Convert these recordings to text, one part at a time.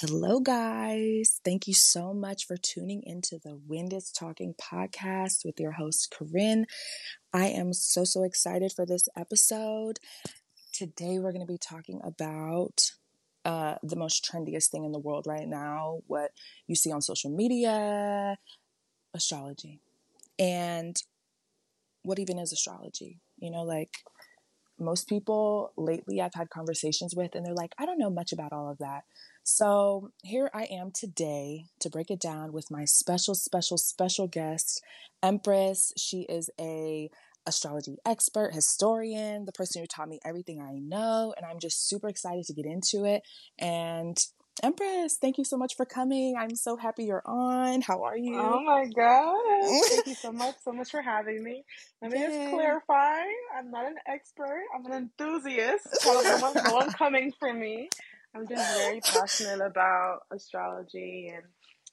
Hello, guys. Thank you so much for tuning into the Wind is Talking podcast with your host, Corinne. I am so, so excited for this episode. Today, we're going to be talking about uh, the most trendiest thing in the world right now, what you see on social media, astrology. And what even is astrology? You know, like most people lately I've had conversations with, and they're like, I don't know much about all of that. So here I am today to break it down with my special, special, special guest, Empress. She is a astrology expert, historian, the person who taught me everything I know, and I'm just super excited to get into it. And Empress, thank you so much for coming. I'm so happy you're on. How are you? Oh my god. Thank you so much, so much for having me. Let me Yay. just clarify. I'm not an expert. I'm an enthusiast. So no, one, no one coming for me. I'm just very passionate about astrology and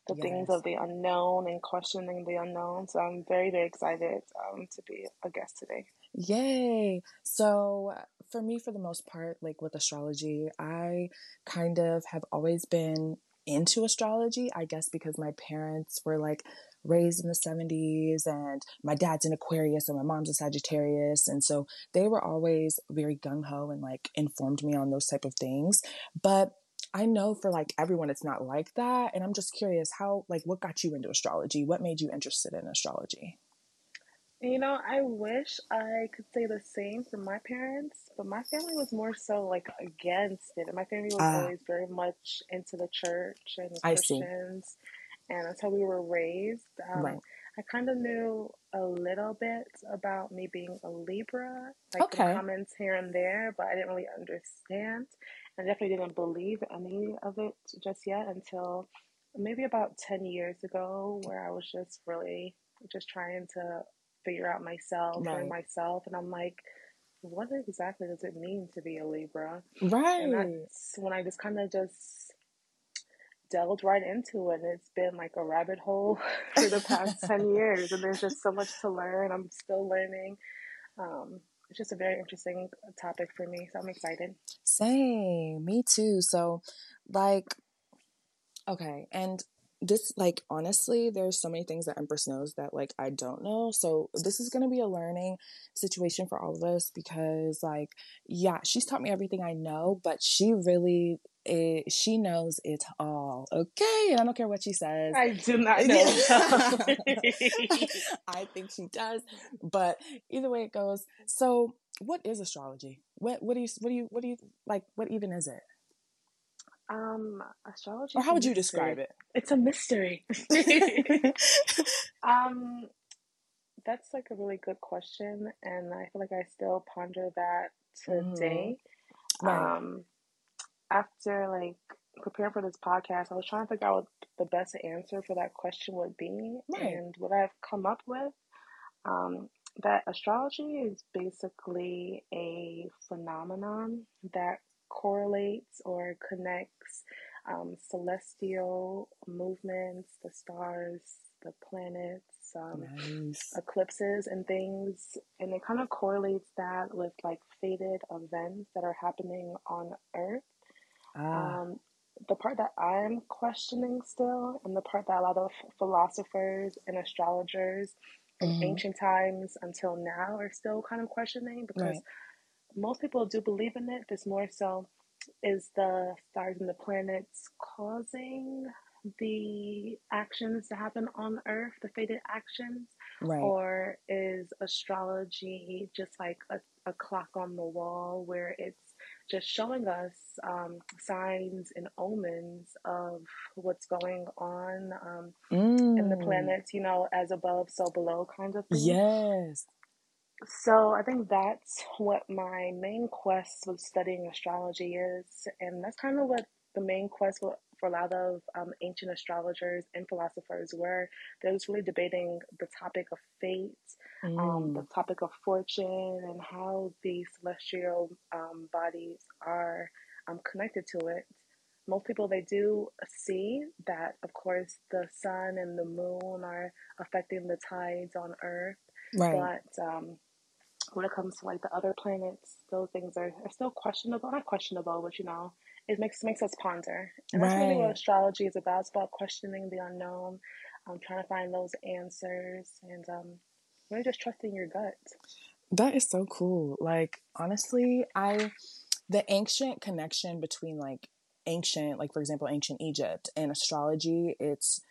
the yes. things of the unknown and questioning the unknown. So I'm very, very excited um, to be a guest today. Yay! So, for me, for the most part, like with astrology, I kind of have always been into astrology, I guess because my parents were like raised in the 70s and my dad's an Aquarius and my mom's a Sagittarius and so they were always very gung ho and like informed me on those type of things but I know for like everyone it's not like that and I'm just curious how like what got you into astrology? What made you interested in astrology? You know, I wish I could say the same for my parents, but my family was more so like against it. And my family was uh, always very much into the church and the Christians and how we were raised. Um, right. I kind of knew a little bit about me being a Libra, like okay. comments here and there, but I didn't really understand. I definitely didn't believe any of it just yet until maybe about 10 years ago, where I was just really just trying to figure out myself right. and myself. And I'm like, what exactly does it mean to be a Libra? Right. And that's when I just kind of just delved right into it. And it's been like a rabbit hole for the past 10 years. And there's just so much to learn. I'm still learning. Um, it's just a very interesting topic for me. So I'm excited. Same. Me too. So, like, okay. And this like honestly there's so many things that empress knows that like i don't know so this is going to be a learning situation for all of us because like yeah she's taught me everything i know but she really it, she knows it all okay and i don't care what she says i do not know i think she does but either way it goes so what is astrology what what do you what do you what do you like what even is it um, astrology. Or how would you describe it? It's a mystery. um, that's like a really good question, and I feel like I still ponder that today. Mm-hmm. Right. Um, after like preparing for this podcast, I was trying to figure out what the best answer for that question would be, right. and what I've come up with. Um, that astrology is basically a phenomenon that correlates or connects um, celestial movements, the stars, the planets, um, nice. eclipses, and things. And it kind of correlates that with like fated events that are happening on Earth. Ah. Um, the part that I'm questioning still, and the part that a lot of philosophers and astrologers in mm-hmm. ancient times until now are still kind of questioning because right most people do believe in it. It's more so is the stars and the planets causing the actions to happen on Earth, the fated actions? Right. Or is astrology just like a, a clock on the wall where it's just showing us um, signs and omens of what's going on um, mm. in the mm. planets, you know, as above, so below kind of thing? Yes. So I think that's what my main quest with studying astrology is, and that's kind of what the main quest for, for a lot of um, ancient astrologers and philosophers were. They're just really debating the topic of fate, mm. um, the mm. topic of fortune, and how the celestial um, bodies are um, connected to it. Most people they do see that, of course, the sun and the moon are affecting the tides on Earth. Right. But um, when it comes to like the other planets, those things are, are still questionable. Not questionable, but you know, it makes makes us ponder, and that's really what astrology is about. It's about questioning the unknown, um, trying to find those answers, and um, really just trusting your gut. That is so cool. Like honestly, I the ancient connection between like ancient, like for example, ancient Egypt and astrology, it's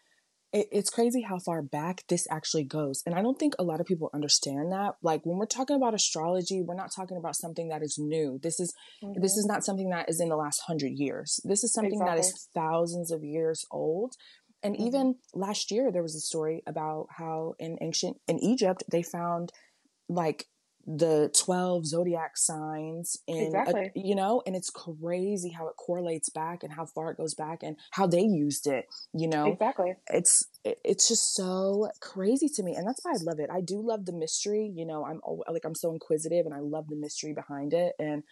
it, it's crazy how far back this actually goes. And I don't think a lot of people understand that. Like when we're talking about astrology, we're not talking about something that is new. This is mm-hmm. this is not something that is in the last hundred years. This is something exactly. that is thousands of years old. And mm-hmm. even last year there was a story about how in ancient in Egypt they found like the 12 zodiac signs and exactly. a, you know and it's crazy how it correlates back and how far it goes back and how they used it you know? Exactly. It's it's just so crazy to me and that's why i love it. I do love the mystery you know? I'm like i'm so inquisitive and i love the mystery behind it and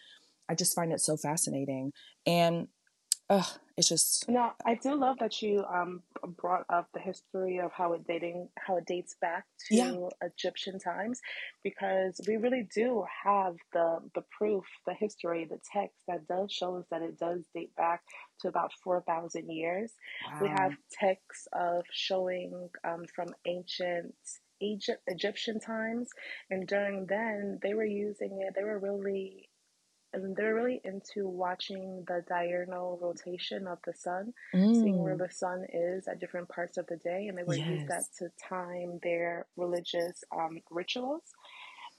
i just find it so fascinating and Ugh, it's just no. I do love that you um brought up the history of how it dating how it dates back to yeah. Egyptian times, because we really do have the the proof, the history, the text that does show us that it does date back to about four thousand years. Wow. We have texts of showing um, from ancient Egypt Egyptian times, and during then they were using it. They were really and they're really into watching the diurnal rotation of the sun, mm. seeing where mm. the sun is at different parts of the day, and they would yes. use that to time their religious um, rituals.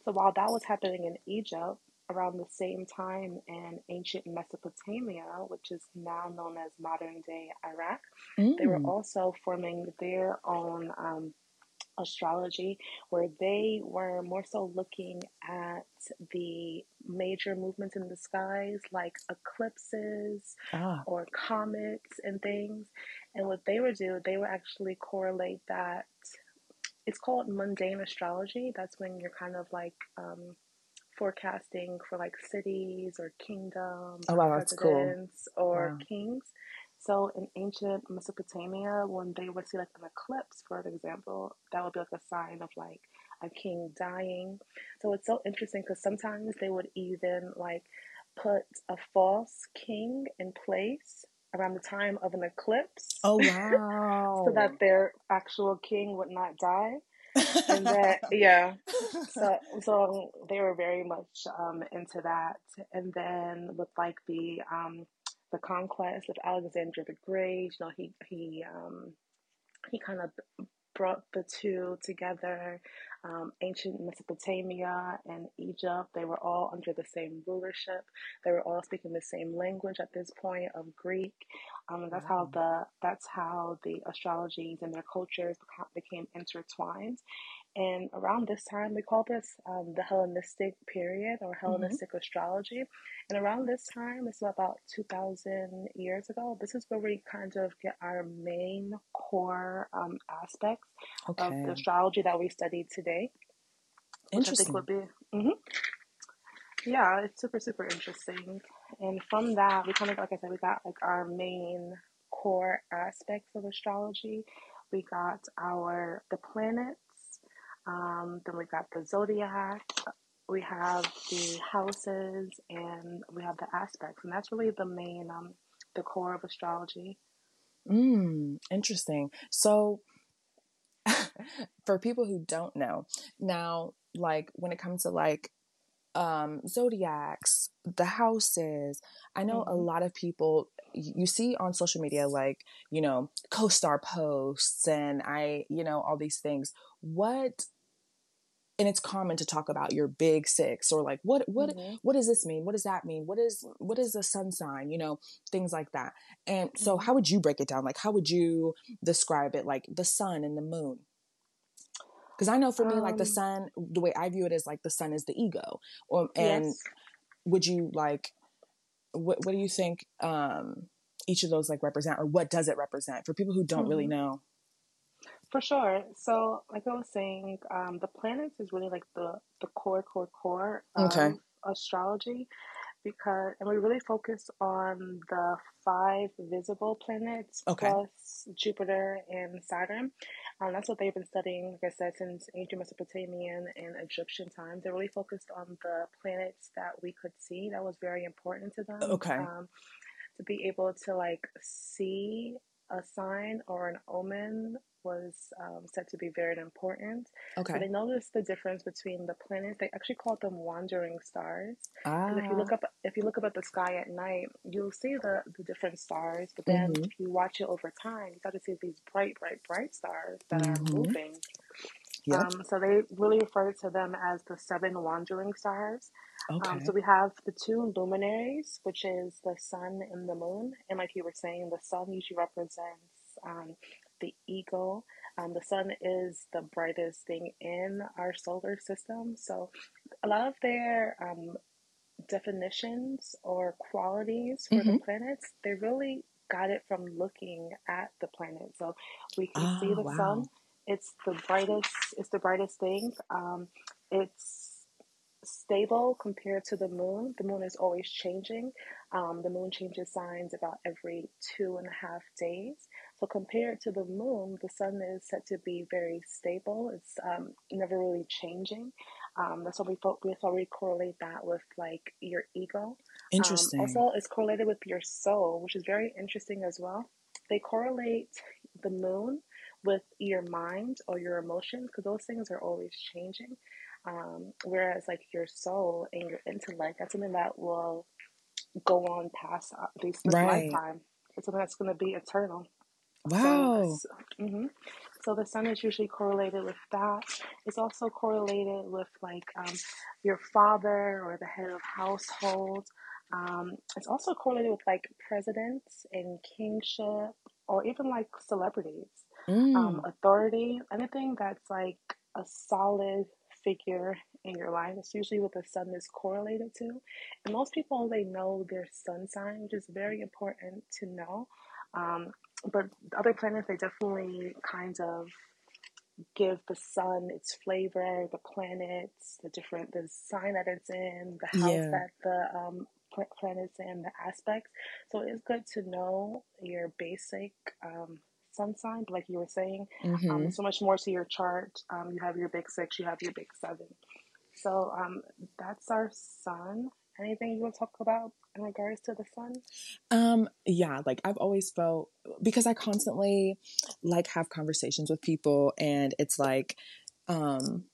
So while that was happening in Egypt, around the same time in ancient Mesopotamia, which is now known as modern day Iraq, mm. they were mm. also forming their own um, astrology, where they were more so looking at the major movements in the skies, like eclipses ah. or comets and things. And what they would do, they would actually correlate that. It's called mundane astrology. That's when you're kind of like um, forecasting for like cities or kingdoms oh, wow, or presidents cool. or wow. kings. So in ancient Mesopotamia, when they would see like an eclipse, for example, that would be like a sign of like a king dying. So it's so interesting because sometimes they would even like put a false king in place around the time of an eclipse. Oh wow! so that their actual king would not die. and that yeah so so they were very much um into that and then with like the um the conquest of Alexander the Great. You know, he he um, he kind of brought the two together. Um, ancient Mesopotamia and Egypt, they were all under the same rulership. They were all speaking the same language at this point of Greek. Um, that's wow. how the that's how the astrologies and their cultures became intertwined. And around this time, we call this um, the Hellenistic period or mm-hmm. Hellenistic mm-hmm. astrology. And around this time, it's about 2,000 years ago. This is where we kind of get our main core um, aspects okay. of the astrology that we study today. Interesting. Which I think would be, mm-hmm. Yeah, it's super, super interesting. And from that, we kind of, like I said, we got like our main core aspects of astrology. We got our the planets um, then we've got the zodiac. We have the houses, and we have the aspects, and that's really the main, um, the core of astrology. Mm, interesting. So, for people who don't know, now, like when it comes to like um zodiacs the houses i know mm-hmm. a lot of people you see on social media like you know co-star posts and i you know all these things what and it's common to talk about your big six or like what what mm-hmm. what does this mean? What does that mean? What is what is the sun sign? You know things like that. And so mm-hmm. how would you break it down? Like how would you describe it? Like the sun and the moon? Because i know for me like the um sun the way i view it is like the sun is the ego. Or and yes. would you like what what do you think um each of those like represent or what does it represent? For people who don't mm-hmm. really know for sure. So, like I was saying, um, the planets is really like the the core, core, core of okay. astrology, because and we really focus on the five visible planets okay. plus Jupiter and Saturn. Um, that's what they've been studying, like I said, since ancient Mesopotamian and Egyptian times. They really focused on the planets that we could see. That was very important to them. Okay. Um, to be able to like see a sign or an omen was um, said to be very important. Okay. So they noticed the difference between the planets. They actually called them wandering stars. Ah. if you look ah. up, if you look up at the sky at night, you'll see the the different stars. But then mm-hmm. if you watch it over time, you start to see these bright, bright, bright stars that mm-hmm. are moving. Yep. Um, so they really refer to them as the seven wandering stars. Um, okay. Um, so we have the two luminaries, which is the sun and the moon. And like you were saying, the sun usually represents um, the ego. Um, the sun is the brightest thing in our solar system. So a lot of their um, definitions or qualities for mm-hmm. the planets, they really got it from looking at the planet. So we can oh, see the wow. sun. It's the brightest. It's the brightest thing. Um, it's stable compared to the moon. The moon is always changing. Um, the moon changes signs about every two and a half days. So compared to the moon, the sun is said to be very stable. It's um, never really changing. Um, that's why we that's why we correlate that with like your ego. Um, interesting. also, it's correlated with your soul, which is very interesting as well. They correlate the moon with your mind or your emotions because those things are always changing. Um, whereas like your soul and your intellect, that's something that will go on past uh, this right. lifetime. It's something that's going to be eternal. Wow. So, mm-hmm. so, the sun is usually correlated with that. It's also correlated with like um, your father or the head of household. Um, it's also correlated with like presidents and kingship or even like celebrities, mm. um, authority, anything that's like a solid figure in your life. It's usually what the sun is correlated to. And most people, they know their sun sign, which is very important to know. Um, but other planets, they definitely kind of give the sun its flavor, the planets, the different, the sign that it's in, the house yeah. that the um, planets in, the aspects. So it's good to know your basic um, sun sign, like you were saying. Um, mm-hmm. Um, so much more to your chart. Um, you have your big six, you have your big seven. So um, that's our sun. Anything you want to talk about in regards to the sun? Um, yeah, like I've always felt because I constantly like have conversations with people, and it's like, um,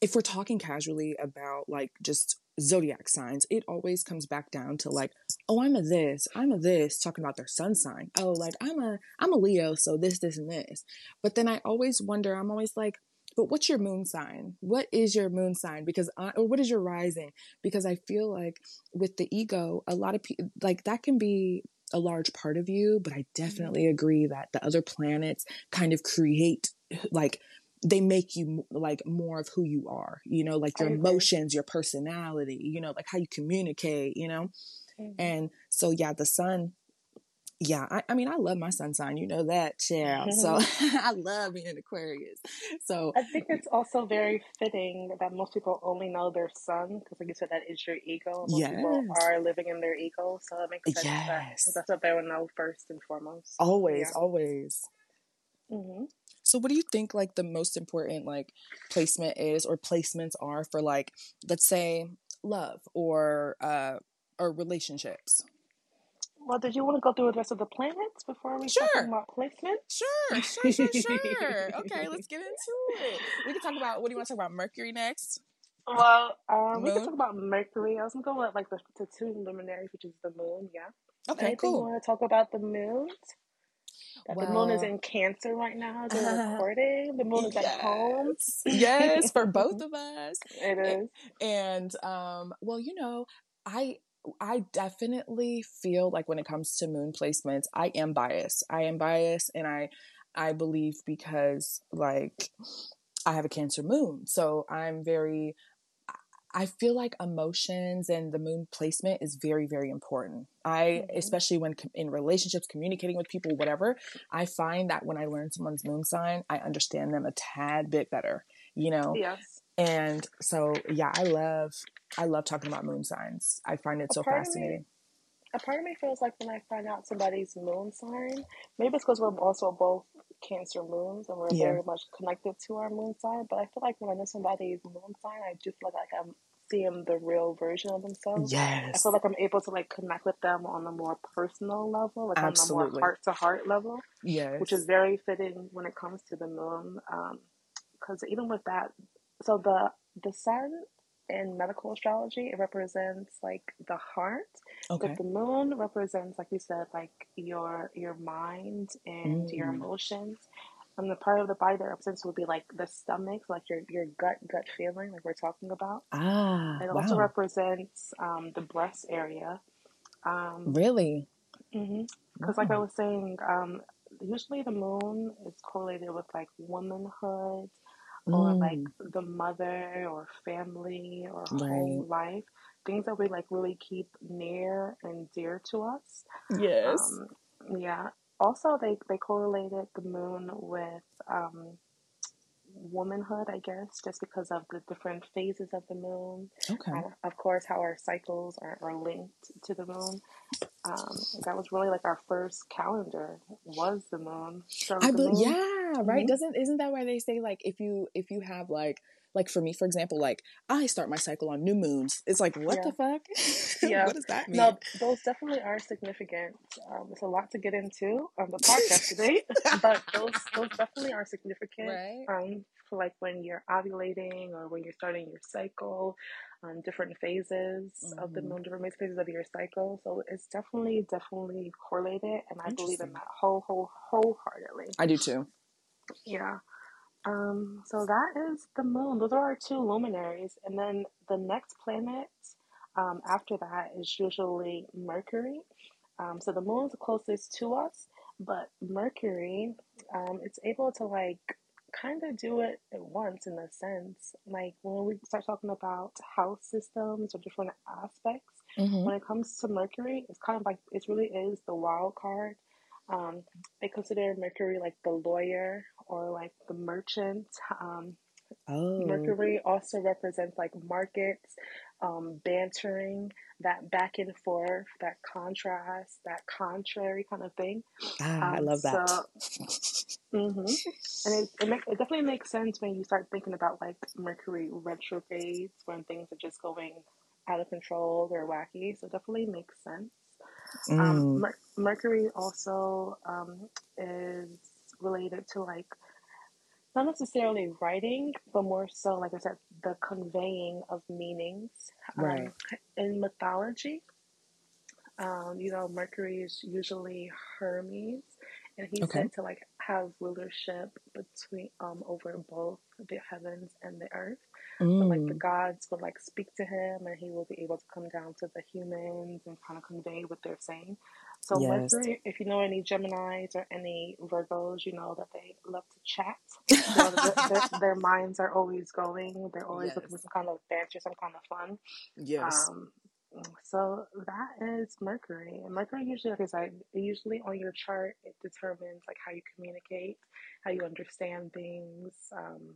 if we're talking casually about like just zodiac signs, it always comes back down to like, oh, I'm a this, I'm a this, talking about their sun sign. Oh, like I'm a I'm a Leo, so this, this, and this. But then I always wonder, I'm always like, but what's your moon sign? What is your moon sign? Because I, or what is your rising? Because I feel like with the ego, a lot of people like that can be a large part of you, but I mm-hmm. definitely agree that the other planets kind of create like they make you like more of who you are, you know, like your emotions, your personality, you know, like how you communicate, you know. Mm-hmm. And so yeah, the sun yeah, I, I, mean, I love my sun sign. You know that, child. So I love being an Aquarius. So I think it's also very fitting that most people only know their sun because, like you said, that is your ego. Most yes. people are living in their ego, so it makes sense yes. that that's what they would know first and foremost. Always, yeah. always. Mm-hmm. So what do you think like the most important like placement is or placements are for like let's say love or uh or relationships? Well, did you want to go through the rest of the planets before we sure. talk about placement? Sure, sure, sure, sure. okay, let's get into it. We can talk about what do you want to talk about Mercury next? Well, um, we can talk about Mercury. I was gonna go with like the, the two luminaries, which is the moon. Yeah. Okay, Anything cool. You want to talk about the moons? well, the moon is in Cancer right now. They're uh, recording. The moon is yes. at home. yes, for both of us. It is. And um, well, you know, I I definitely feel like when it comes to moon placements, I am biased. I am biased, and I I believe because like I have a Cancer moon, so I'm very I feel like emotions and the moon placement is very, very important. I, mm-hmm. especially when in relationships, communicating with people, whatever, I find that when I learn someone's moon sign, I understand them a tad bit better, you know? Yes. And so, yeah, I love, I love talking about moon signs. I find it a so fascinating. Me, a part of me feels like when I find out somebody's moon sign, maybe it's because we're also both Cancer moons and we're yeah. very much connected to our moon sign. But I feel like when I know somebody's moon sign, I just feel like I'm seeing the real version of themselves. Yes. I feel like I'm able to like connect with them on a more personal level, like Absolutely. on a more heart to heart level. Yes. Which is very fitting when it comes to the moon. because um, even with that, so the the sun in medical astrology, it represents like the heart. Okay. But the moon represents, like we said, like your your mind and mm. your emotions. And the part of the body that represents would be like the stomach, like your your gut gut feeling, like we're talking about. Ah, it wow. also represents um, the breast area. Um, really? Because, mm-hmm. like I was saying, um, usually the moon is correlated with like womanhood, or like mm. the mother or family or right. home life things that we like really keep near and dear to us yes um, yeah also they they correlated the moon with um, womanhood i guess just because of the different phases of the moon okay and of course how our cycles are, are linked to the moon um, that was really like our first calendar was the moon. I be- moon. yeah, right. Mm-hmm. Doesn't isn't that why they say like if you if you have like like for me for example like I start my cycle on new moons. It's like what yeah. the fuck? Yeah, what does that mean? No, those definitely are significant. Um, it's a lot to get into on the podcast today, but those those definitely are significant. Right. Um, for like when you're ovulating or when you're starting your cycle um, different phases mm-hmm. of the mm-hmm. moon, different phases of your cycle. So it's definitely, definitely correlated, and I believe in that whole, whole, wholeheartedly. I do too. Yeah. Um, so that is the moon. Those are our two luminaries, and then the next planet um, after that is usually Mercury. Um, so the moon is closest to us, but Mercury, um, it's able to like kind of do it at once in a sense. Like when we start talking about house systems or different aspects, mm-hmm. when it comes to Mercury, it's kind of like it really is the wild card. Um, they consider Mercury like the lawyer or like the merchant. Um, oh. Mercury also represents like markets, um, bantering, that back and forth, that contrast, that contrary kind of thing. Ah, um, I love that. So, mm-hmm. And it, it, make, it definitely makes sense when you start thinking about like Mercury retrogrades when things are just going out of control or wacky. So definitely makes sense. Um, mm. Um, Mer- Mercury also um, is related to like not necessarily writing, but more so, like I said, the conveying of meanings. Um, right. Um, in mythology, um, you know, Mercury is usually Hermes, and he's okay. said to like have rulership between um over both the heavens and the earth. Mm. So, like the mm. gods would like speak to him, and he will be able to come down to the humans and kind of convey what they're saying. So yes. Mercury, if you know any Geminis or any Virgos, you know that they love to chat. their, their, their, minds are always going. They're always yes. looking for some kind of banter, some kind of fun. Yes. Um, so that is Mercury. And Mercury usually, like I said, usually on your chart, it determines like how you communicate, how you understand things, um,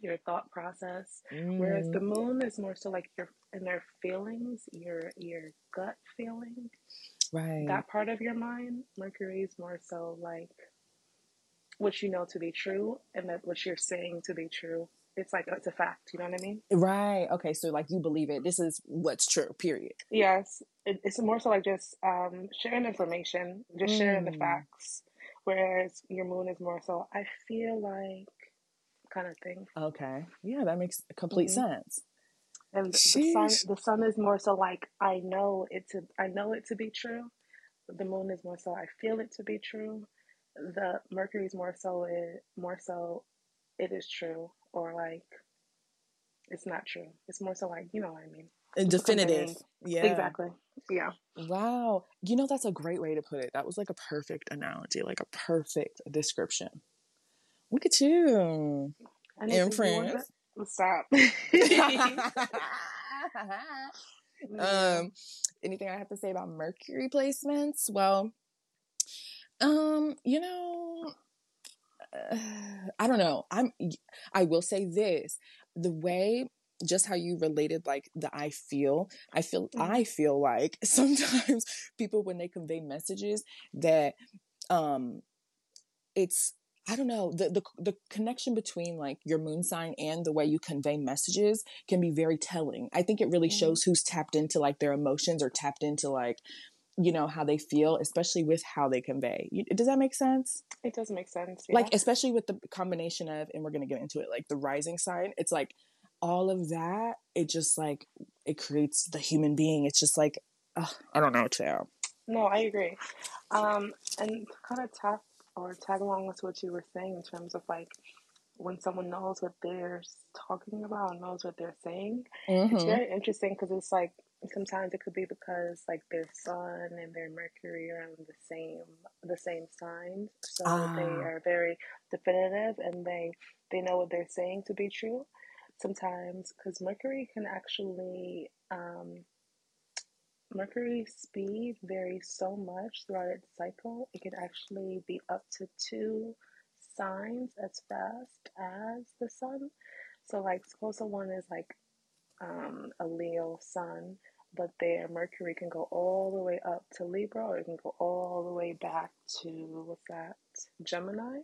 your thought process. Mm. Whereas the mm. moon is more so like your in their feelings, your your gut feeling right that part of your mind mercury is more so like what you know to be true and that what you're saying to be true it's like it's a fact you know what i mean right okay so like you believe it this is what's true period yes it, it's more so like just um sharing information just mm. sharing the mm. facts whereas your moon is more so i feel like kind of thing okay yeah that makes complete mm-hmm. sense and the sun the sun is more so like I know it to I know it to be true. The moon is more so I feel it to be true. The Mercury is more so it more so it is true or like it's not true. It's more so like you know what I mean. In definitive. Yeah. Exactly. Yeah. Wow. You know that's a great way to put it. That was like a perfect analogy, like a perfect description. Look at you. Empress. Stop. um, anything I have to say about Mercury placements? Well, um, you know, uh, I don't know. I'm. I will say this: the way just how you related like the I feel, I feel mm-hmm. I feel like sometimes people when they convey messages that um it's I don't know the, the the connection between like your moon sign and the way you convey messages can be very telling. I think it really mm-hmm. shows who's tapped into like their emotions or tapped into like you know how they feel, especially with how they convey. Does that make sense? It does make sense. Yeah. Like especially with the combination of, and we're gonna get into it, like the rising sign. It's like all of that. It just like it creates the human being. It's just like ugh, I don't know, child. No, I agree. Um, and kind of tap or tag along with what you were saying in terms of like when someone knows what they're talking about and knows what they're saying. Mm-hmm. It's very interesting because it's like sometimes it could be because like their sun and their mercury are in the same the same signs so ah. they are very definitive and they they know what they're saying to be true sometimes because mercury can actually um, Mercury speed varies so much throughout its cycle, it can actually be up to two signs as fast as the sun. So, like, suppose someone is like um, a Leo sun, but their Mercury can go all the way up to Libra, or it can go all the way back to what's that, Gemini.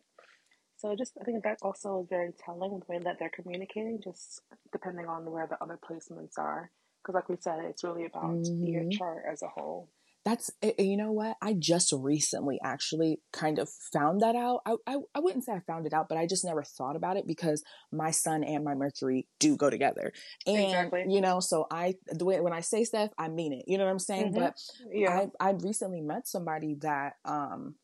So, just I think that also is very telling the way that they're communicating, just depending on where the other placements are because like we said it's really about mm-hmm. your chart as a whole. That's you know what? I just recently actually kind of found that out. I, I, I wouldn't say i found it out but i just never thought about it because my sun and my mercury do go together. And exactly. you know so i the way when i say stuff i mean it. You know what i'm saying? Mm-hmm. but yeah. I i recently met somebody that um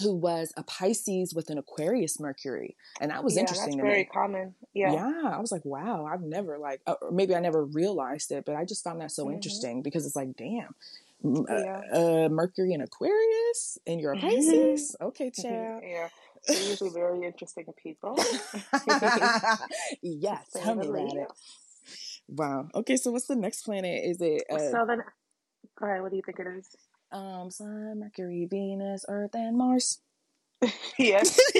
who was a Pisces with an Aquarius Mercury, and that was yeah, interesting. That's very me. common. Yeah, yeah. I was like, wow, I've never like, uh, maybe I never realized it, but I just found that so mm-hmm. interesting because it's like, damn, uh, yeah. uh, Mercury and Aquarius, and you're a mm-hmm. Pisces. Okay, Chad. yeah. They're usually very interesting people. yeah, tell me about it. Wow. Okay, so what's the next planet? Is it? Uh, so then, go ahead. What do you think it is? Um, Sun, Mercury, Venus, Earth, and Mars. yes.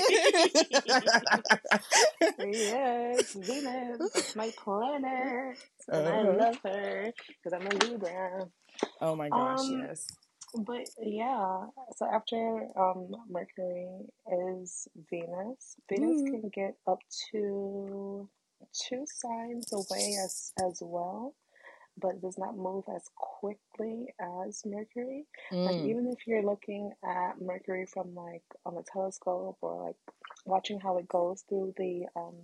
yes, Venus, my planet. And uh-huh. I love her because I'm a Libra. Oh my gosh, um, yes. But yeah, so after um, Mercury is Venus. Venus mm. can get up to two signs away as as well but does not move as quickly as Mercury. Mm. Like even if you're looking at Mercury from like on a telescope or like watching how it goes through the um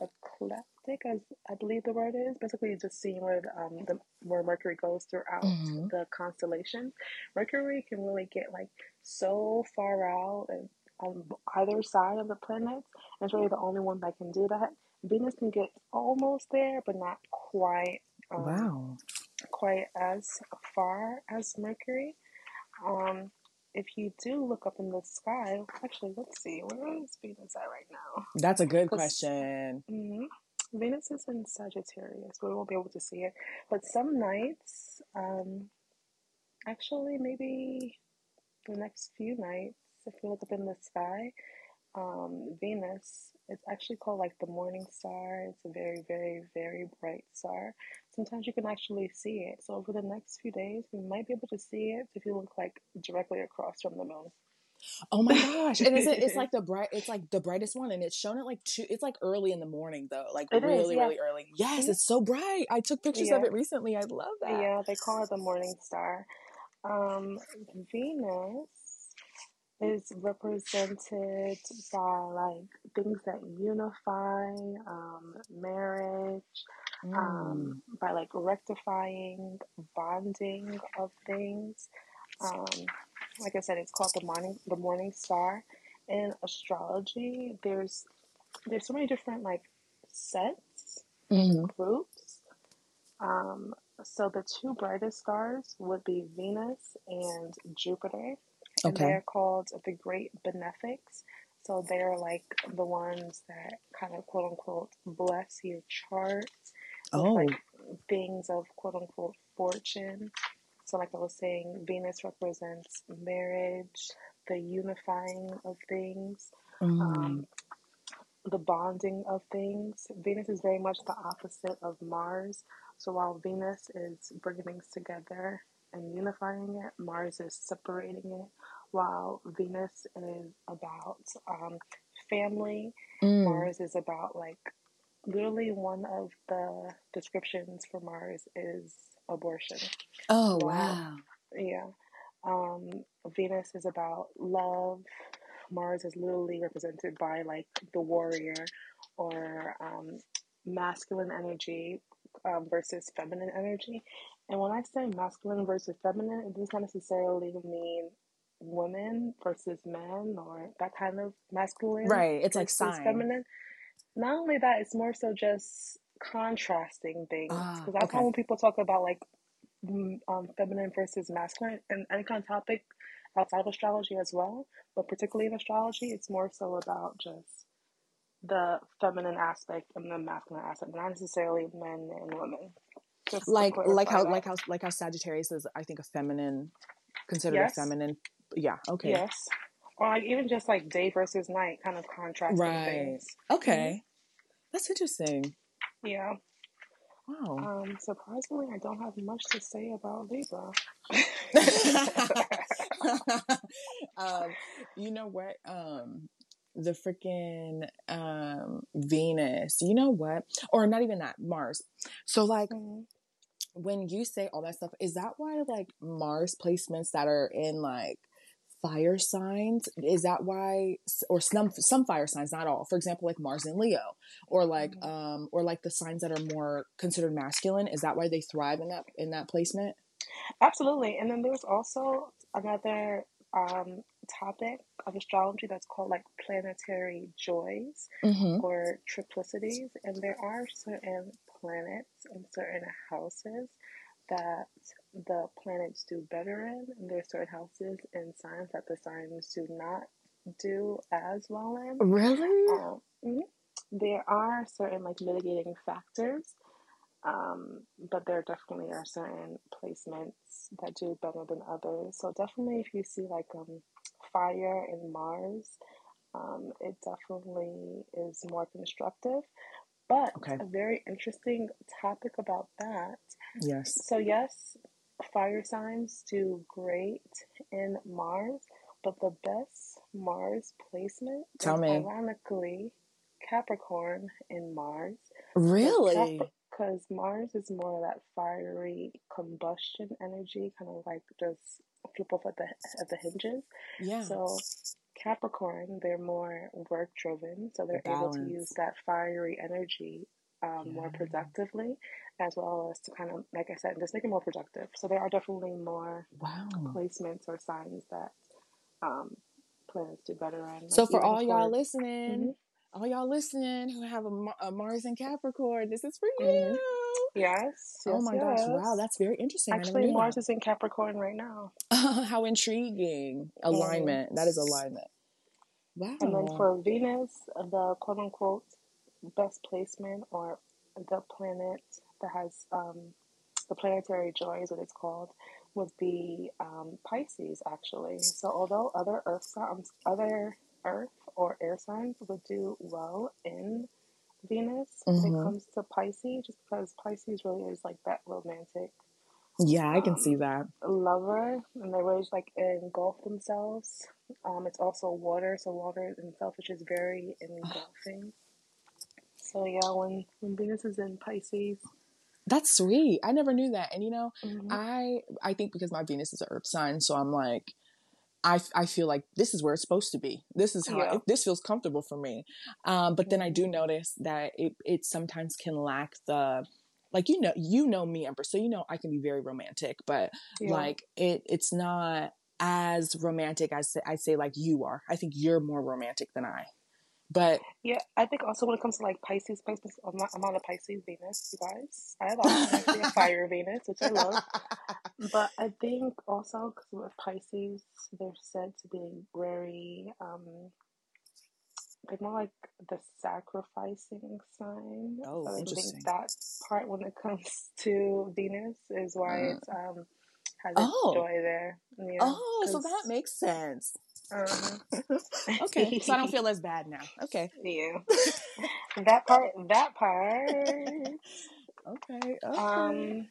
ecliptic as I believe the word is. Basically just seeing where the, um the where Mercury goes throughout mm-hmm. the constellation. Mercury can really get like so far out and on either side of the planets. And it's really the only one that can do that. Venus can get almost there, but not quite um, wow. quite as far as Mercury. Um, if you do look up in the sky, actually, let's see, where is Venus at right now? That's a good question. Mm-hmm. Venus is in Sagittarius. We won't be able to see it, but some nights, um, actually, maybe the next few nights, if you look up in the sky, um, Venus, it's actually called like the morning star. It's a very, very, very bright star sometimes you can actually see it. So over the next few days, we might be able to see it if you look like directly across from the moon. Oh my gosh! And is it? It's like the bright. It's like the brightest one, and it's shown at like two. It's like early in the morning though, like it really, is, yeah. really early. Yes, it's so bright. I took pictures yeah. of it recently. I love that. Yeah, they call it the morning star. Um, Venus is represented by like things that unify, um, marriage, mm. um, by like rectifying, bonding of things. Um, like I said, it's called the morning the morning star. In astrology, there's there's so many different like sets, mm-hmm. groups. Um, so the two brightest stars would be Venus and Jupiter. And okay. they're called the Great Benefics. So they're like the ones that kind of quote unquote bless your chart oh. like things of quote unquote fortune. So, like I was saying, Venus represents marriage, the unifying of things, mm. um, the bonding of things. Venus is very much the opposite of Mars. So, while Venus is bringing things together and unifying it, Mars is separating it while Venus is about um, family, mm. Mars is about like literally one of the descriptions for Mars is abortion. Oh wow! Yeah, um, Venus is about love. Mars is literally represented by like the warrior or um, masculine energy um, versus feminine energy. And when I say masculine versus feminine, it doesn't necessarily mean women versus men or that kind of masculine. Right. It's like sign. feminine. Not only that, it's more so just contrasting things. Because ah, that's okay. how when people talk about like um, feminine versus masculine and any kind of topic outside of astrology as well, but particularly in astrology, it's more so about just the feminine aspect and the masculine aspect, not necessarily men and women. Just like like how that. like how like how Sagittarius is, I think, a feminine, considered yes. a feminine. Yeah. Okay. Yes. Or like even just like day versus night, kind of contrasting right. things. Okay, mm-hmm. that's interesting. Yeah. Wow. Um, surprisingly, I don't have much to say about Libra. um, you know what? Um, the freaking um, Venus. You know what? Or not even that Mars. So like. Mm-hmm. When you say all that stuff, is that why like Mars placements that are in like fire signs is that why or some some fire signs not all for example like mars and leo or like mm-hmm. um or like the signs that are more considered masculine is that why they thrive in that in that placement absolutely and then there's also another um topic of astrology that's called like planetary joys mm-hmm. or triplicities and there are certain planets and certain houses that the planets do better in, and there's certain houses and signs that the signs do not do as well in. Really? Um, mm-hmm. There are certain like mitigating factors, um, but there definitely are certain placements that do better than others. So definitely, if you see like um, fire in Mars, um, it definitely is more constructive. But okay. a very interesting topic about that. Yes. So yes, fire signs do great in Mars, but the best Mars placement Tell me. ironically Capricorn in Mars. Really? Because Mars is more of that fiery combustion energy, kind of like just flip off at the at the hinges. Yeah. So Capricorn, they're more work driven, so they're Balance. able to use that fiery energy um, yeah. more productively, as well as to kind of, like I said, just make it more productive. So there are definitely more wow. placements or signs that um, planets do better in. Like so for all y'all listening, mm-hmm. all y'all listening who have a, a, Mars and Capricorn, this is for you. Mm-hmm. Yes. Oh my yes. gosh! Wow, that's very interesting. Actually, Mars that. is in Capricorn right now. How intriguing! Alignment. That is alignment. Wow. And then for Venus, the quote unquote best placement or the planet that has um, the planetary joy is what it's called would be um, Pisces actually. So although other Earth signs, other Earth or air signs would do well in Venus mm-hmm. when it mm-hmm. comes to Pisces, just because Pisces really is like that romantic. Yeah, I can um, see that. Lover, and they really just like engulf themselves. Um, it's also water, so water in itself is very engulfing. So yeah, when when Venus is in Pisces. That's sweet. I never knew that. And you know, mm-hmm. I I think because my Venus is an earth sign, so I'm like I, I feel like this is where it's supposed to be. This is how yeah. this feels comfortable for me. Um, but then I do mm-hmm. notice that it, it sometimes can lack the like you know you know me Empress, so you know I can be very romantic, but yeah. like it it's not as romantic as I say like you are. I think you're more romantic than I. But yeah, I think also when it comes to like Pisces, Pisces, I'm, not, I'm on a Pisces Venus, you guys. I have a fire Venus, which I love. But I think also because with Pisces, they're said to be very, um, they're more like the sacrificing sign. Oh, so I interesting. think that part when it comes to Venus is why uh. it's um has oh. joy there. Yeah, oh, so that makes sense. Uh-huh. okay, so I don't feel as bad now. Okay. Yeah. that part. That part. okay. okay. Um.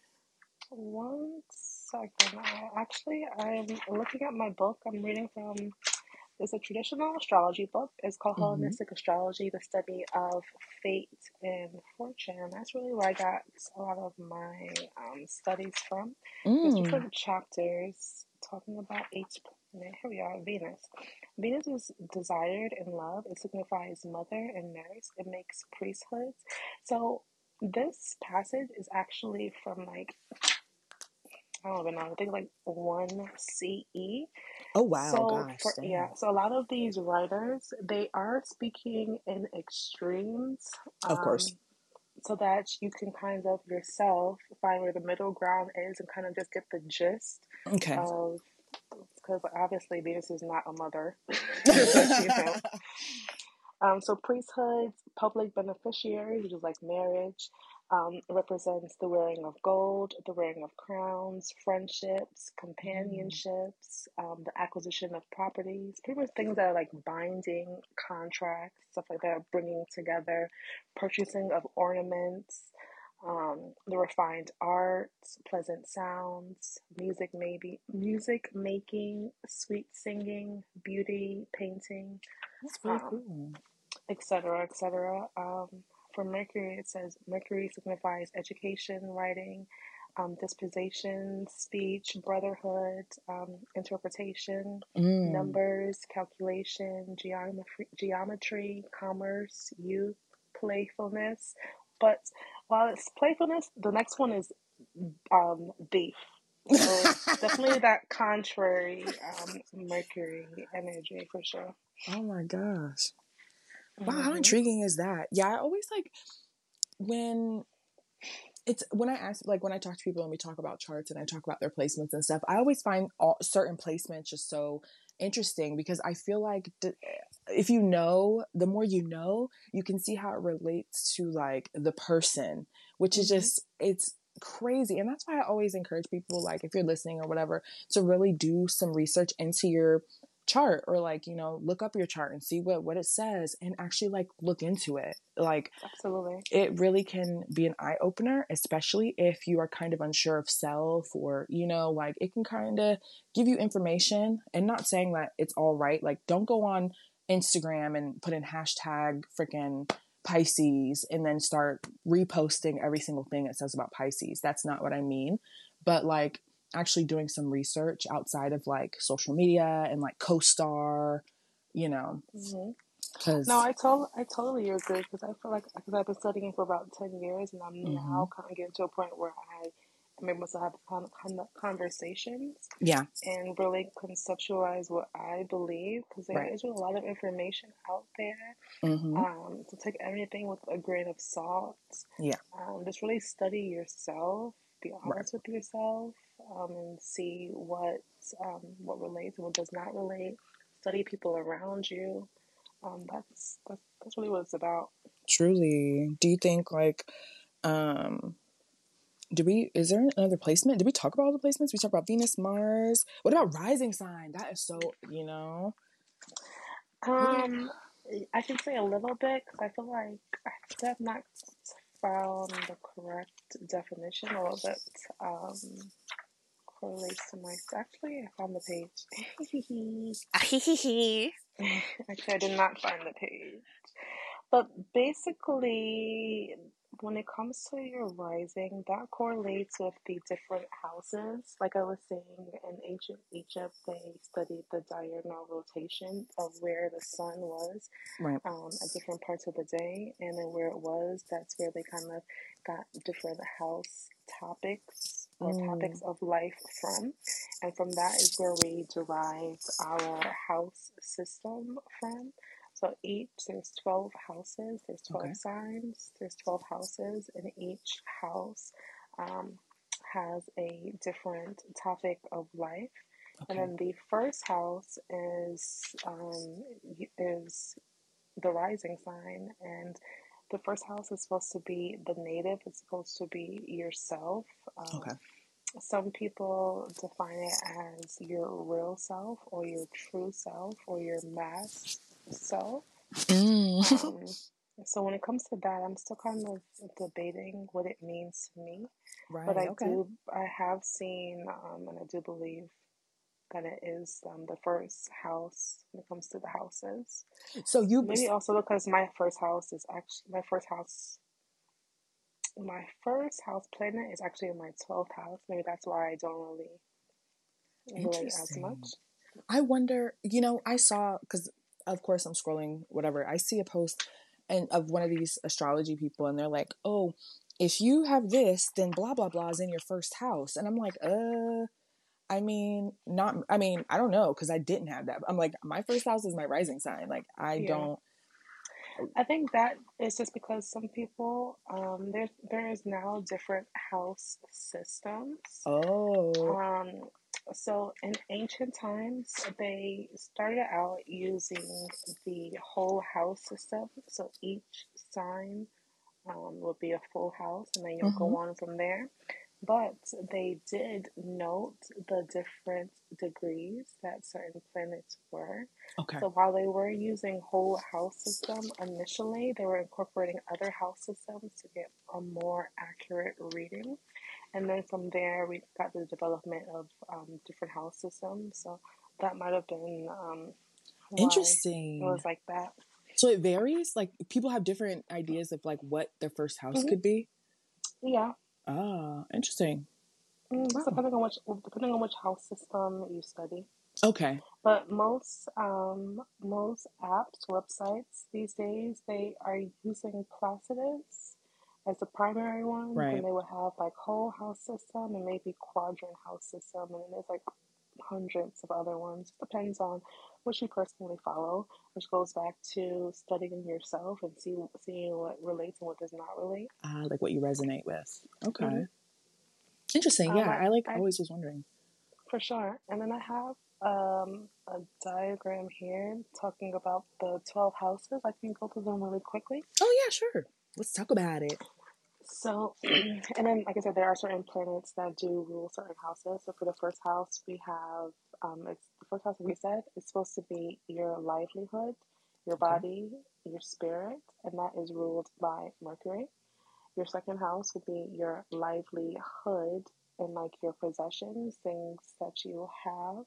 One second. I, actually, I'm looking at my book. I'm reading from. It's a traditional astrology book. It's called mm-hmm. Hellenistic Astrology: The Study of Fate and Fortune. That's really where I got a lot of my um, studies from. Mm. There's different chapters talking about each here we are, Venus. Venus is desired in love. It signifies mother and nurse. It makes priesthoods. So this passage is actually from like I don't even know. I think like one CE. Oh wow! So Gosh, for, yeah, so a lot of these writers they are speaking in extremes. Of um, course. So that you can kind of yourself find where the middle ground is and kind of just get the gist okay. of because obviously Venus is not a mother. you know. um, so priesthoods, public beneficiaries, which is like marriage, um, represents the wearing of gold, the wearing of crowns, friendships, companionships, um, the acquisition of properties, pretty much things that are like binding contracts, stuff like that, bringing together, purchasing of ornaments, um, the refined arts, pleasant sounds, music maybe music making, sweet singing, beauty, painting, really um, cool. etc. etc. Um, for Mercury, it says Mercury signifies education, writing, um, disposition, speech, brotherhood, um, interpretation, mm. numbers, calculation, geometry, geometry, commerce, youth, playfulness. But while it's playfulness, the next one is um, beef. So definitely that contrary um, Mercury energy for sure. Oh my gosh. Wow, mm-hmm. how intriguing is that? Yeah, I always like when it's when I ask like when I talk to people and we talk about charts and I talk about their placements and stuff, I always find all, certain placements just so interesting because I feel like d- if you know, the more you know, you can see how it relates to like the person, which mm-hmm. is just it's crazy. And that's why I always encourage people like if you're listening or whatever to really do some research into your chart or like you know look up your chart and see what what it says and actually like look into it. Like absolutely. it really can be an eye opener especially if you are kind of unsure of self or you know like it can kind of give you information and not saying that it's all right like don't go on instagram and put in hashtag freaking pisces and then start reposting every single thing it says about pisces. That's not what i mean. But like actually doing some research outside of like social media and like co-star, you know. Mm-hmm. Cause no, I told I totally agree because I feel like because I've been studying for about ten years and I'm mm-hmm. now kind of getting to a point where I am able to have kind of conversations, yeah, and really conceptualize what I believe because there right. is a lot of information out there. Mm-hmm. Um, to take everything with a grain of salt, yeah, um, just really study yourself, be honest right. with yourself, um, and see what um, what relates and what does not relate. Study people around you. Um, that's, that's that's really what it's about. Truly, do you think like, um, do we? Is there another placement? Did we talk about all the placements? We talked about Venus, Mars. What about rising sign? That is so you know. Um, I can say a little bit because I feel like I have not found the correct definition a little bit. Um, correlates to my. Actually, I found the page. Actually, I did not find the page. But basically, when it comes to your rising, that correlates with the different houses. Like I was saying, in ancient Egypt, they studied the diurnal rotation of where the sun was right. um, at different parts of the day, and then where it was, that's where they kind of got different house topics or mm. topics of life from. And from that is where we derive our house system from. So each, there's 12 houses, there's 12 okay. signs, there's 12 houses, and each house um, has a different topic of life. Okay. And then the first house is um, is the rising sign, and the first house is supposed to be the native. It's supposed to be yourself. Um, okay. Some people define it as your real self, or your true self, or your mask self. Mm. Um, So when it comes to that, I'm still kind of debating what it means to me. Right. But I okay. do, I have seen, um, and I do believe that it is um, the first house when it comes to the houses. So you maybe also because my first house is actually my first house. My first house planet is actually in my twelfth house. Maybe that's why I don't really relate as much. I wonder. You know, I saw because of course I'm scrolling whatever. I see a post and of one of these astrology people, and they're like, "Oh, if you have this, then blah blah blah is in your first house," and I'm like, "Uh." I mean, not. I mean, I don't know because I didn't have that. I'm like, my first house is my rising sign. Like, I yeah. don't. I think that is just because some people um there there is now different house systems. Oh. Um so in ancient times they started out using the whole house system. So each sign um would be a full house and then you'll mm-hmm. go on from there. But they did note the different degrees that certain planets were. Okay. So while they were using whole house system initially, they were incorporating other house systems to get a more accurate reading. And then from there, we got the development of um, different house systems. So that might have been um, interesting. It was like that. So it varies. Like people have different ideas of like what their first house mm-hmm. could be. Yeah. Ah, interesting. Mm, wow. Depending on which depending on which house system you study. Okay. But most um, most apps, websites these days, they are using Placidus as the primary one. Right. And they would have like whole house system and maybe quadrant house system, and then there's like hundreds of other ones. It depends on which you personally follow, which goes back to studying yourself and see seeing what relates and what does not relate. Ah, uh, like what you resonate with. Okay. Mm-hmm. Interesting. Um, yeah, I, I like I, always was wondering. For sure. And then I have um, a diagram here talking about the 12 houses. I can go through them really quickly. Oh, yeah, sure. Let's talk about it. So, and then, like I said, there are certain planets that do rule certain houses. So, for the first house, we have um, it's the first house, like we said, is supposed to be your livelihood, your body, okay. your spirit, and that is ruled by Mercury. Your second house would be your livelihood and like your possessions, things that you have.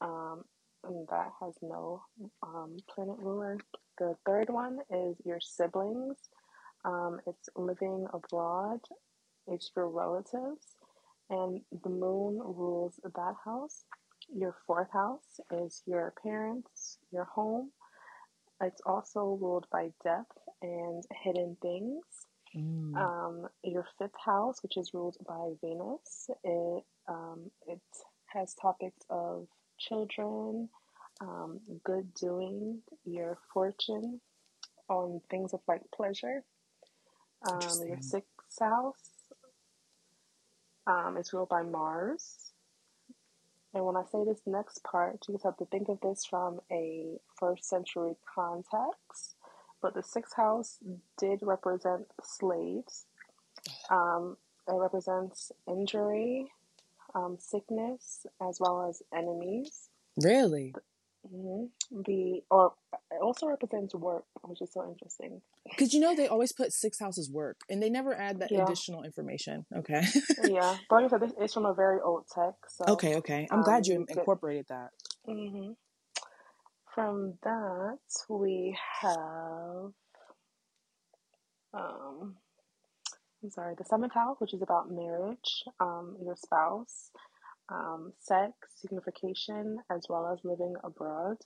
Um, and that has no um, planet ruler. The third one is your siblings. Um, it's living abroad. It's your relatives. And the moon rules that house. Your fourth house is your parents, your home. It's also ruled by death and hidden things. Mm. Um, your fifth house, which is ruled by Venus, it um, it has topics of children, um, good doing, your fortune, on things of like pleasure. Um, your sixth house um, is ruled by Mars. And when I say this next part, you just have to think of this from a first century context. But the sixth house did represent slaves. Um, it represents injury, um, sickness, as well as enemies. Really? Mm-hmm. The or it also represents work, which is so interesting. Because you know they always put six houses work, and they never add that yeah. additional information. Okay. yeah, but like I said, this is from a very old text. So, okay, okay. I'm um, glad you incorporated that. Mm-hmm. From that, we have. Um, I'm sorry, the seventh house, which is about marriage, um, your spouse, um, sex, signification, as well as living abroad.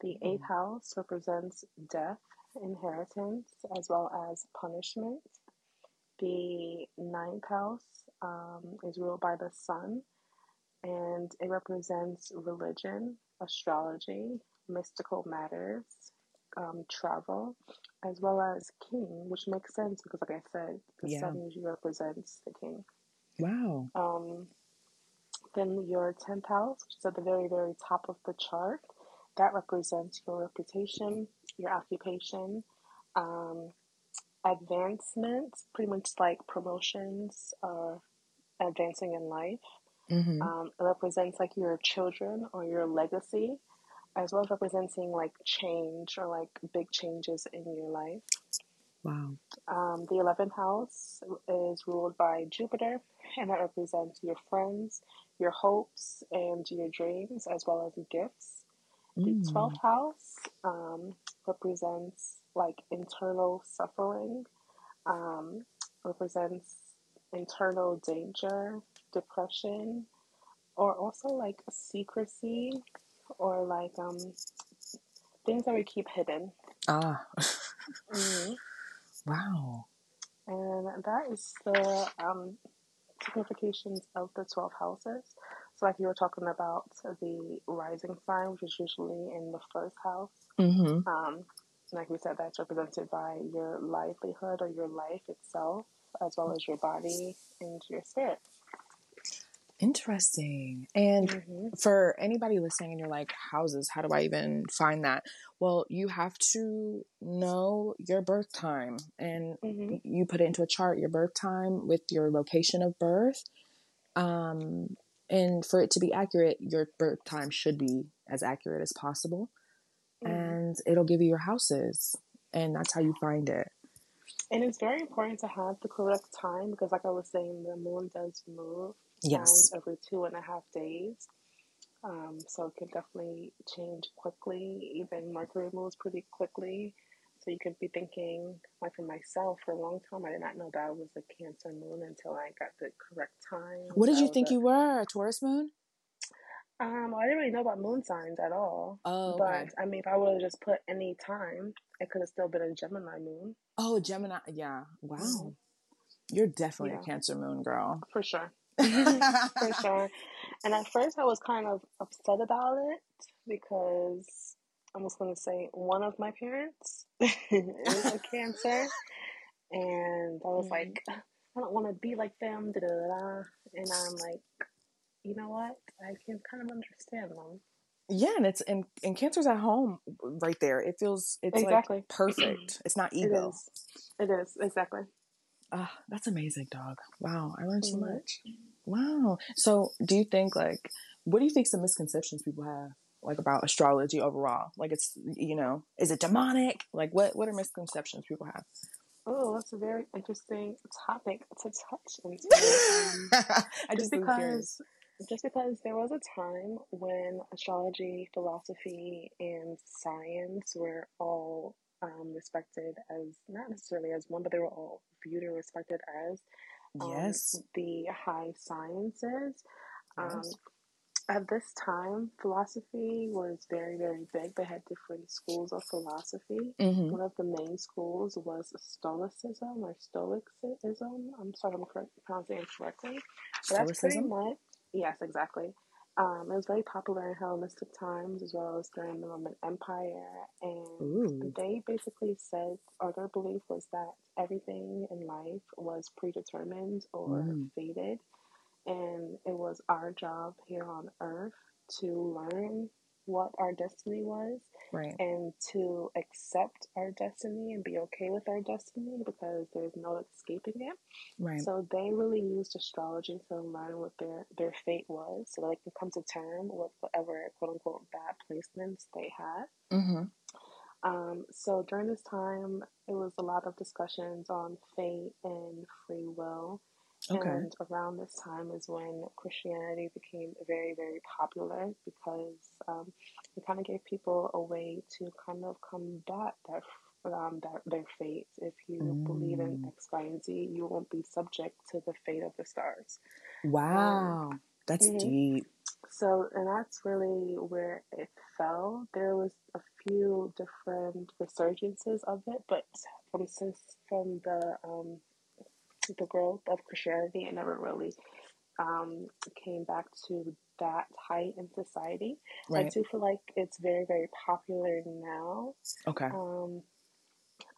The mm-hmm. eighth house represents death, inheritance, as well as punishment. The ninth house um, is ruled by the sun, and it represents religion, astrology, mystical matters, um, travel, as well as king, which makes sense because, like I said, the yeah. sun usually represents the king. Wow. Um, then your 10th house, which is at the very, very top of the chart, that represents your reputation, your occupation, um, advancements, pretty much like promotions or advancing in life. Mm-hmm. Um, it represents like your children or your legacy. as well as representing like change or like big changes in your life. Wow. Um, the 11th house is ruled by Jupiter, and that represents your friends, your hopes, and your dreams, as well as gifts. Mm. The 12th house um, represents like internal suffering, um, represents internal danger, depression, or also like secrecy or like um things that we keep hidden. Ah. mm-hmm. Wow. And that is the um, significations of the 12 houses. So, like you were talking about the rising sign, which is usually in the first house. Mm-hmm. Um, like we said, that's represented by your livelihood or your life itself, as well as your body and your spirit. Interesting. And mm-hmm. for anybody listening and you're like, houses, how do I even find that? Well, you have to know your birth time and mm-hmm. you put it into a chart, your birth time with your location of birth. Um, and for it to be accurate, your birth time should be as accurate as possible. Mm-hmm. And it'll give you your houses. And that's how you find it. And it's very important to have the correct time because, like I was saying, the moon does move yes. every two and a half days. Um, so it can definitely change quickly. Even Mercury moves pretty quickly. So you could be thinking, like for myself, for a long time, I did not know that I was a Cancer moon until I got the correct time. What did you think a, you were? A Taurus moon? Um, I didn't really know about moon signs at all. Oh, okay. but I mean, if I would have just put any time, it could have still been a Gemini moon. Oh, Gemini, yeah. Wow, mm-hmm. you're definitely yeah. a Cancer moon girl for sure. for sure. And at first, I was kind of upset about it because I was going to say one of my parents is a Cancer, and I was mm-hmm. like, I don't want to be like them, da da da. And I'm like, you know what? I can kind of understand them. Yeah, and it's and, and cancer's at home right there. It feels it's exactly. like perfect. It's not ego. It is. It is exactly. Ah, that's amazing, dog. Wow, I learned so much. Wow. So, do you think like what do you think some misconceptions people have like about astrology overall? Like it's you know, is it demonic? Like what what are misconceptions people have? Oh, that's a very interesting topic to touch into. Um, I just, just because just because there was a time when astrology, philosophy, and science were all um, respected as not necessarily as one, but they were all viewed and respected as um, yes the high sciences. Um, yes. At this time, philosophy was very, very big. They had different schools of philosophy. Mm-hmm. One of the main schools was Stoicism or Stoicism. I'm sorry, I'm pronouncing it correctly. But that's pretty much Yes, exactly. Um, it was very popular in Hellenistic times as well as during the Roman Empire. And Ooh. they basically said, or their belief was that everything in life was predetermined or mm. fated. And it was our job here on earth to learn what our destiny was right. and to accept our destiny and be okay with our destiny because there's no escaping it. Right. So they really used astrology to learn what their, their fate was so they can come to term with whatever quote unquote bad placements they had. Mm-hmm. Um, so during this time, it was a lot of discussions on fate and free will. Okay. And around this time is when Christianity became very, very popular because um, it kind of gave people a way to kind of combat that um, that their fate. If you mm. believe in mm. X, Y, and Z, you won't be subject to the fate of the stars. Wow, um, that's mm-hmm. deep. So, and that's really where it fell. There was a few different resurgences of it, but from since from the um, the growth of Christianity, it never really um, came back to that height in society. Right. I do feel like it's very, very popular now. Okay. Um,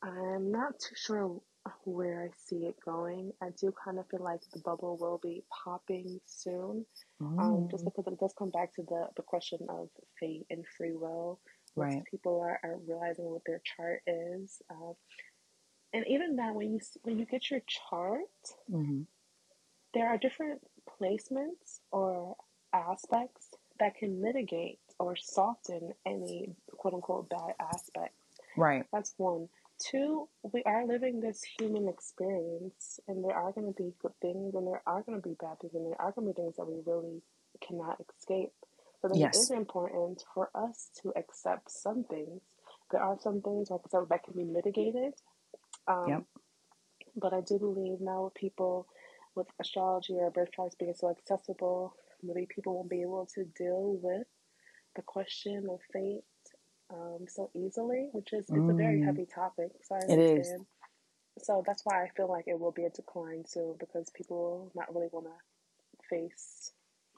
I'm not too sure where I see it going. I do kind of feel like the bubble will be popping soon. Mm. Um, just because it does come back to the, the question of fate and free will. Right. People are, are realizing what their chart is. Uh, and even that when you when you get your chart, mm-hmm. there are different placements or aspects that can mitigate or soften any quote unquote bad aspect. Right. That's one. Two, we are living this human experience, and there are going to be good things, and there are going to be bad things, and there are going to be things that we really cannot escape. But yes. it is important for us to accept some things. There are some things, like I said, that can be mitigated. Um, yep. But I do believe now with people with astrology or birth charts being so accessible, maybe people won't be able to deal with the question of fate um, so easily, which is it's mm. a very mm. heavy topic. So I understand. It is. So that's why I feel like it will be a decline soon because people not really want to face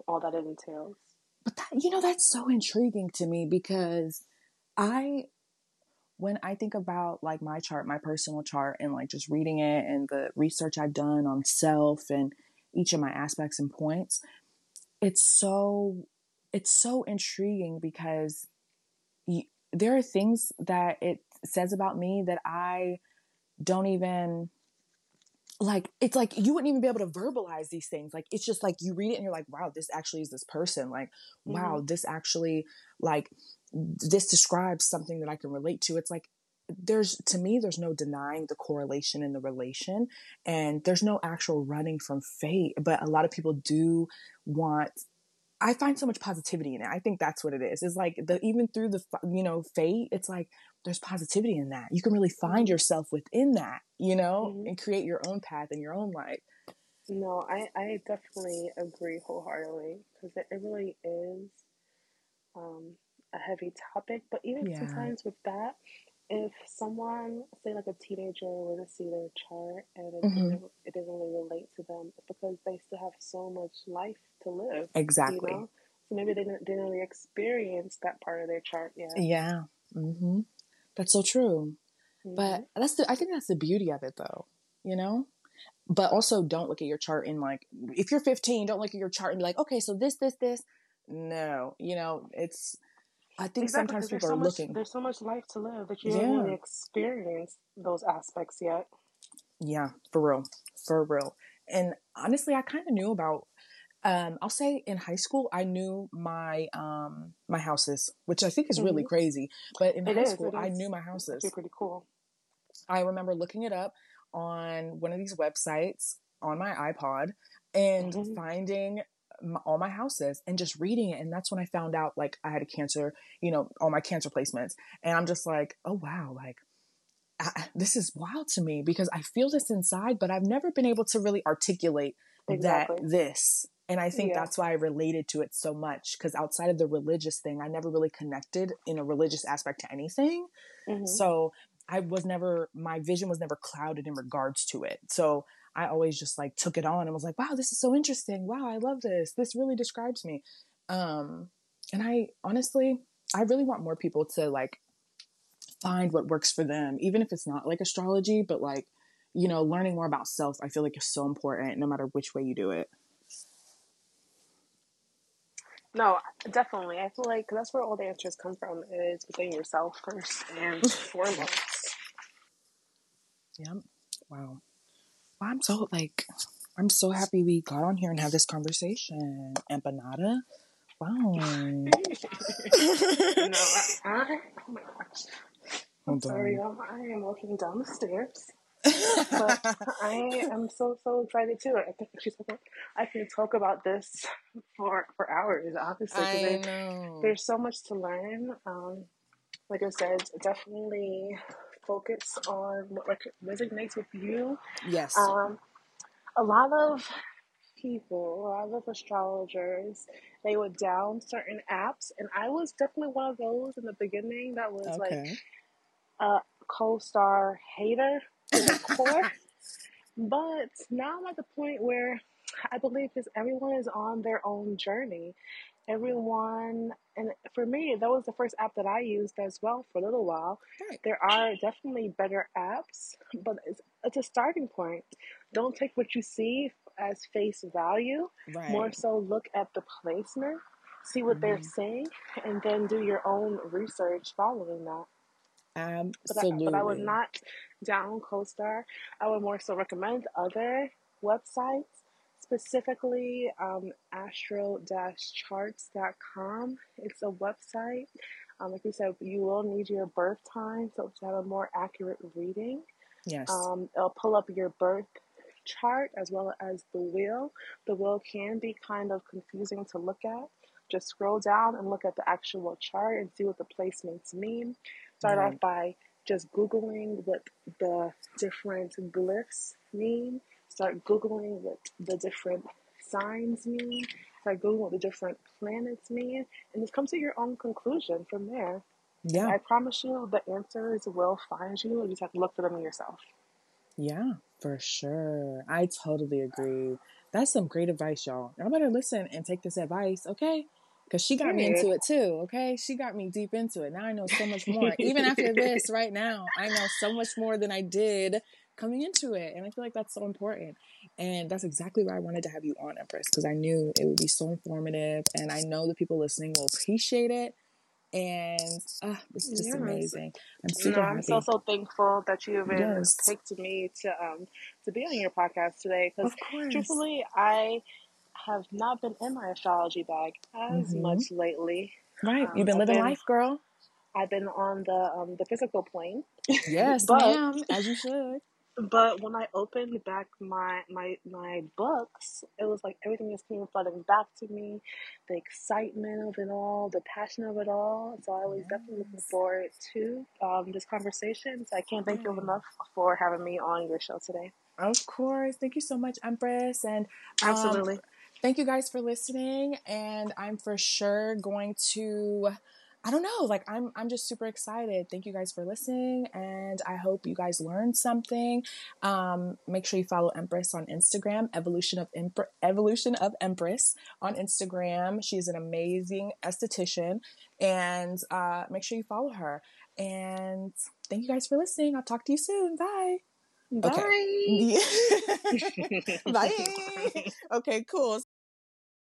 all that it entails. But that, you know, that's so intriguing to me because I, when I think about like my chart, my personal chart, and like just reading it and the research I've done on self and each of my aspects and points, it's so, it's so intriguing because there are things that it says about me that I don't even like it's like you wouldn't even be able to verbalize these things like it's just like you read it and you're like wow this actually is this person like wow mm-hmm. this actually like this describes something that i can relate to it's like there's to me there's no denying the correlation in the relation and there's no actual running from fate but a lot of people do want I find so much positivity in it. I think that's what it is. It's like the even through the you know fate, it's like there's positivity in that. You can really find mm-hmm. yourself within that, you know, mm-hmm. and create your own path in your own life. No, I I definitely agree wholeheartedly because it, it really is um, a heavy topic. But even yeah. sometimes with that, if someone, say like a teenager, were to see their chart and it, mm-hmm. didn't, it didn't really relate to them because they still have so much life to live. Exactly. You know? So maybe they didn't, didn't really experience that part of their chart yet. Yeah. Mm-hmm. That's so true. Mm-hmm. But that's the, I think that's the beauty of it though, you know? But also don't look at your chart in like, if you're 15, don't look at your chart and be like, okay, so this, this, this. No, you know, it's, I think exactly, sometimes people so are much, looking. There's so much life to live that you yeah. haven't really experienced those aspects yet. Yeah, for real, for real. And honestly, I kind of knew about. Um, I'll say in high school, I knew my um my houses, which I think is really mm-hmm. crazy. But in it high is, school, I knew my houses. pretty cool. I remember looking it up on one of these websites on my iPod and mm-hmm. finding my, all my houses and just reading it. And that's when I found out like I had a cancer, you know, all my cancer placements. And I'm just like, oh wow, like I, this is wild to me because I feel this inside, but I've never been able to really articulate exactly. that this. And I think yeah. that's why I related to it so much because outside of the religious thing, I never really connected in a religious aspect to anything. Mm-hmm. So I was never, my vision was never clouded in regards to it. So I always just like took it on and was like, wow, this is so interesting. Wow, I love this. This really describes me. Um, and I honestly, I really want more people to like find what works for them, even if it's not like astrology, but like, you know, learning more about self, I feel like is so important no matter which way you do it. No, definitely. I feel like that's where all the answers come from is within yourself first and foremost. Yep. Wow. Well, I'm so like, I'm so happy we got on here and have this conversation. Empanada. Wow. no, I, I, oh my gosh. I'm sorry, um, I am walking down the stairs. But I am so so excited too. I think she's I can talk about this for for hours. Obviously, I know. there's so much to learn. Um, like I said, definitely focus on what resonates with you. Yes. Um, a lot of people, a lot of astrologers, they would down certain apps, and I was definitely one of those in the beginning that was okay. like a co-star hater the core. but now I'm at the point where I believe because everyone is on their own journey. Everyone, and for me, that was the first app that I used as well for a little while. Right. There are definitely better apps, but it's, it's a starting point. Don't take what you see as face value. Right. More so, look at the placement, see what mm-hmm. they're saying, and then do your own research following that. Absolutely. But I, but I would not down CoStar. I would more so recommend other websites specifically um, astro-charts.com. It's a website. Um, like you said, you will need your birth time so to have a more accurate reading. Yes. Um, it'll pull up your birth chart as well as the wheel. The wheel can be kind of confusing to look at. Just scroll down and look at the actual chart and see what the placements mean. Start right. off by just Googling what the different glyphs mean. Start Googling what the different signs mean. Start Googling what the different planets mean. And just come to your own conclusion from there. Yeah. I promise you the answers will find you. You just have to look for them yourself. Yeah, for sure. I totally agree. That's some great advice, y'all. Y'all better listen and take this advice, okay? Because she got me into it too, okay? She got me deep into it. Now I know so much more. Even after this, right now, I know so much more than I did coming into it. And I feel like that's so important. And that's exactly why I wanted to have you on, Empress, because I knew it would be so informative. And I know the people listening will appreciate it and uh, it's just yes. amazing. I'm super no, I'm so so thankful that you even yes. picked me to um to be on your podcast today because truthfully I have not been in my astrology bag as mm-hmm. much lately. Right, um, you've been living been, life, girl. I've been on the um the physical plane. Yes, but, ma'am, as you should. But when I opened back my my my books, it was like everything just came flooding back to me, the excitement of it all, the passion of it all. So I was yes. definitely looking forward to um, this conversation. So I can't thank you enough for having me on your show today. Of course, thank you so much, Empress, and um, absolutely. Thank you guys for listening, and I'm for sure going to I don't know, like I'm I'm just super excited. Thank you guys for listening and I hope you guys learned something. Um, make sure you follow Empress on Instagram, Evolution of Evolution of Empress on Instagram. She's an amazing esthetician and uh, make sure you follow her. And thank you guys for listening. I'll talk to you soon. Bye. Bye. Okay. Bye. okay, cool.